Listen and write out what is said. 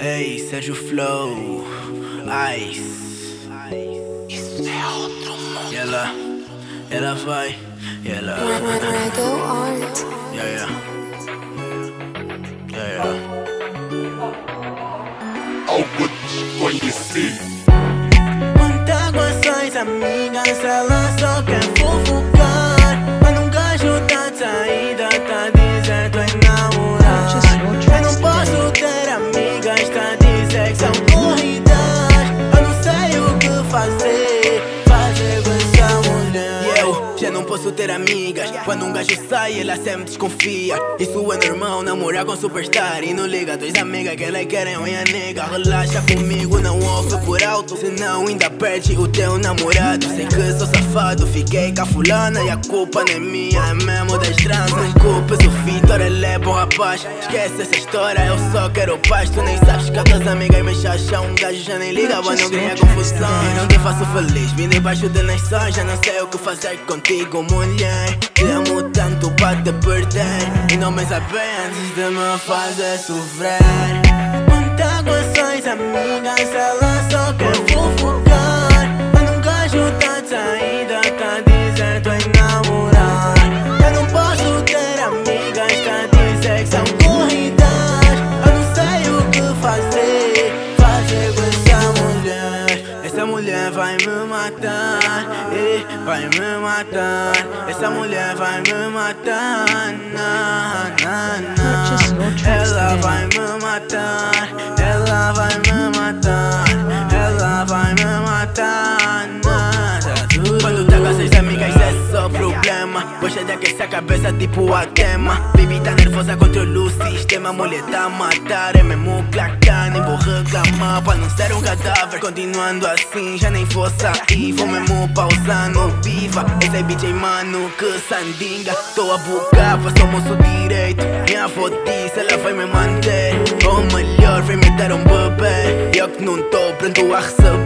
Ei, Sérgio Flow, Ice. Isso é outro mundo. E ela, ela vai, e ela. Yeah, yeah. Yeah, yeah. Algo desconhecido. Quantas maçãs, amigas, ela só quer fofocar. Mas num gajo tá de posso ter amigas. Quando um gajo sai, ela sempre desconfia. Isso é normal, namorar com superstar. E não liga, dois amigas que elas querem minha nega. Relaxa comigo, não ouve por alto. Senão ainda perde o teu namorado. Sei que sou safado, fiquei com a fulana. E a culpa não é minha, é mesmo das trans. Não culpes o Vitor, ele é bom rapaz. Esquece essa história, eu só quero paz. Tu nem sabes que as tuas amigas me chacham. Um gajo já nem liga, mas não cria confusão. E não te faço feliz, vim debaixo de nações. Já não sei o que fazer contigo, mulher. Te amo tanto para te perder. E não me antes de me fazer sofrer. Quantas coisas, amigas, ela só quer fofocar. Mas gajo tá de saída, tá dizendo em namorar. Eu não posso ter amigas, tá dizendo que são corridas. Eu não sei o que fazer, fazer com essa mulher. Essa mulher vai me matar, vai me matar. Essa mulher vai me matar, na, na, na. Ela vai me matar, ela vai me matar, ela vai me matar, cabeça tipo a queima. Baby tá nervosa, controla o sistema. Mulher tá a matar, é mesmo clacar. Nem vou reclamar pra não ser um cadáver. Continuando assim, já nem vou sair. Vou mesmo pausar no viva. Esse é BJ mano, que sandinga. Tô a pois sou moço direito. Minha avó disse, ela vai me manter. Ou melhor, vai me dar um bebê. Eu que não tô pronto a receber.